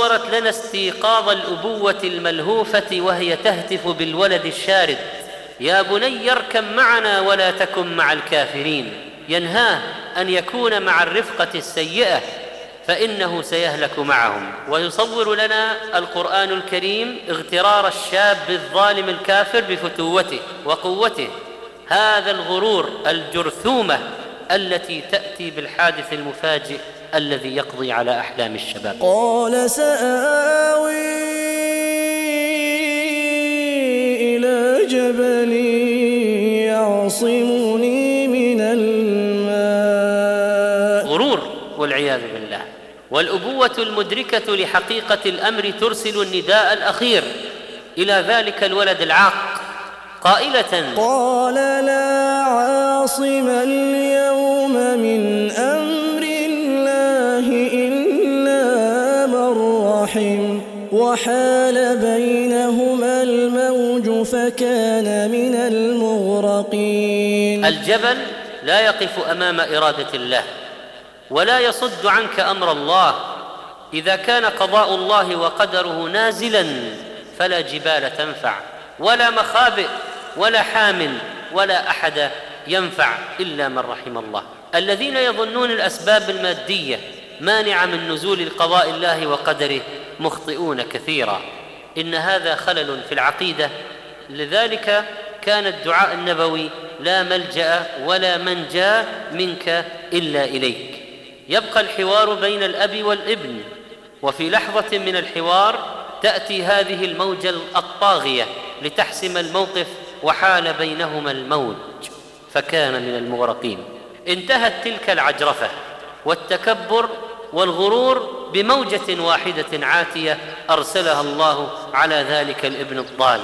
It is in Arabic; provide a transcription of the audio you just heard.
صورت لنا استيقاظ الأبوة الملهوفة وهي تهتف بالولد الشارد. يا بني اركب معنا ولا تكن مع الكافرين. ينهاه أن يكون مع الرفقة السيئة فإنه سيهلك معهم. ويصور لنا القرآن الكريم اغترار الشاب الظالم الكافر بفتوته وقوته. هذا الغرور الجرثومة التي تأتي بالحادث المفاجئ. الذي يقضي على أحلام الشباب. قال سآوي إلى جبل يعصمني من الماء. غرور والعياذ بالله. والأبوة المدركة لحقيقة الأمر ترسل النداء الأخير. إلى ذلك الولد العاق. قائلة قال لا رحم وحال بينهما الموج فكان من المغرقين. الجبل لا يقف أمام إرادة الله ولا يصد عنك أمر الله. إذا كان قضاء الله وقدره نازلا فلا جبال تنفع ولا مخابئ ولا حام ولا أحد ينفع إلا من رحم الله. الذين يظنون الأسباب المادية مانعة من نزول قضاء الله وقدره مخطئون كثيرا. إن هذا خلل في العقيدة. لذلك كان الدعاء النبوي لا ملجأ ولا منجأ منك إلا إليك. يبقى الحوار بين الأب والابن. وفي لحظة من الحوار تأتي هذه الموجة الطاغية لتحسم الموقف وحال بينهما الموج. فكان من المغرقين. انتهت تلك العجرفة والتكبر والغرور بموجة واحدة عاتية أرسلها الله على ذلك الابن الضال.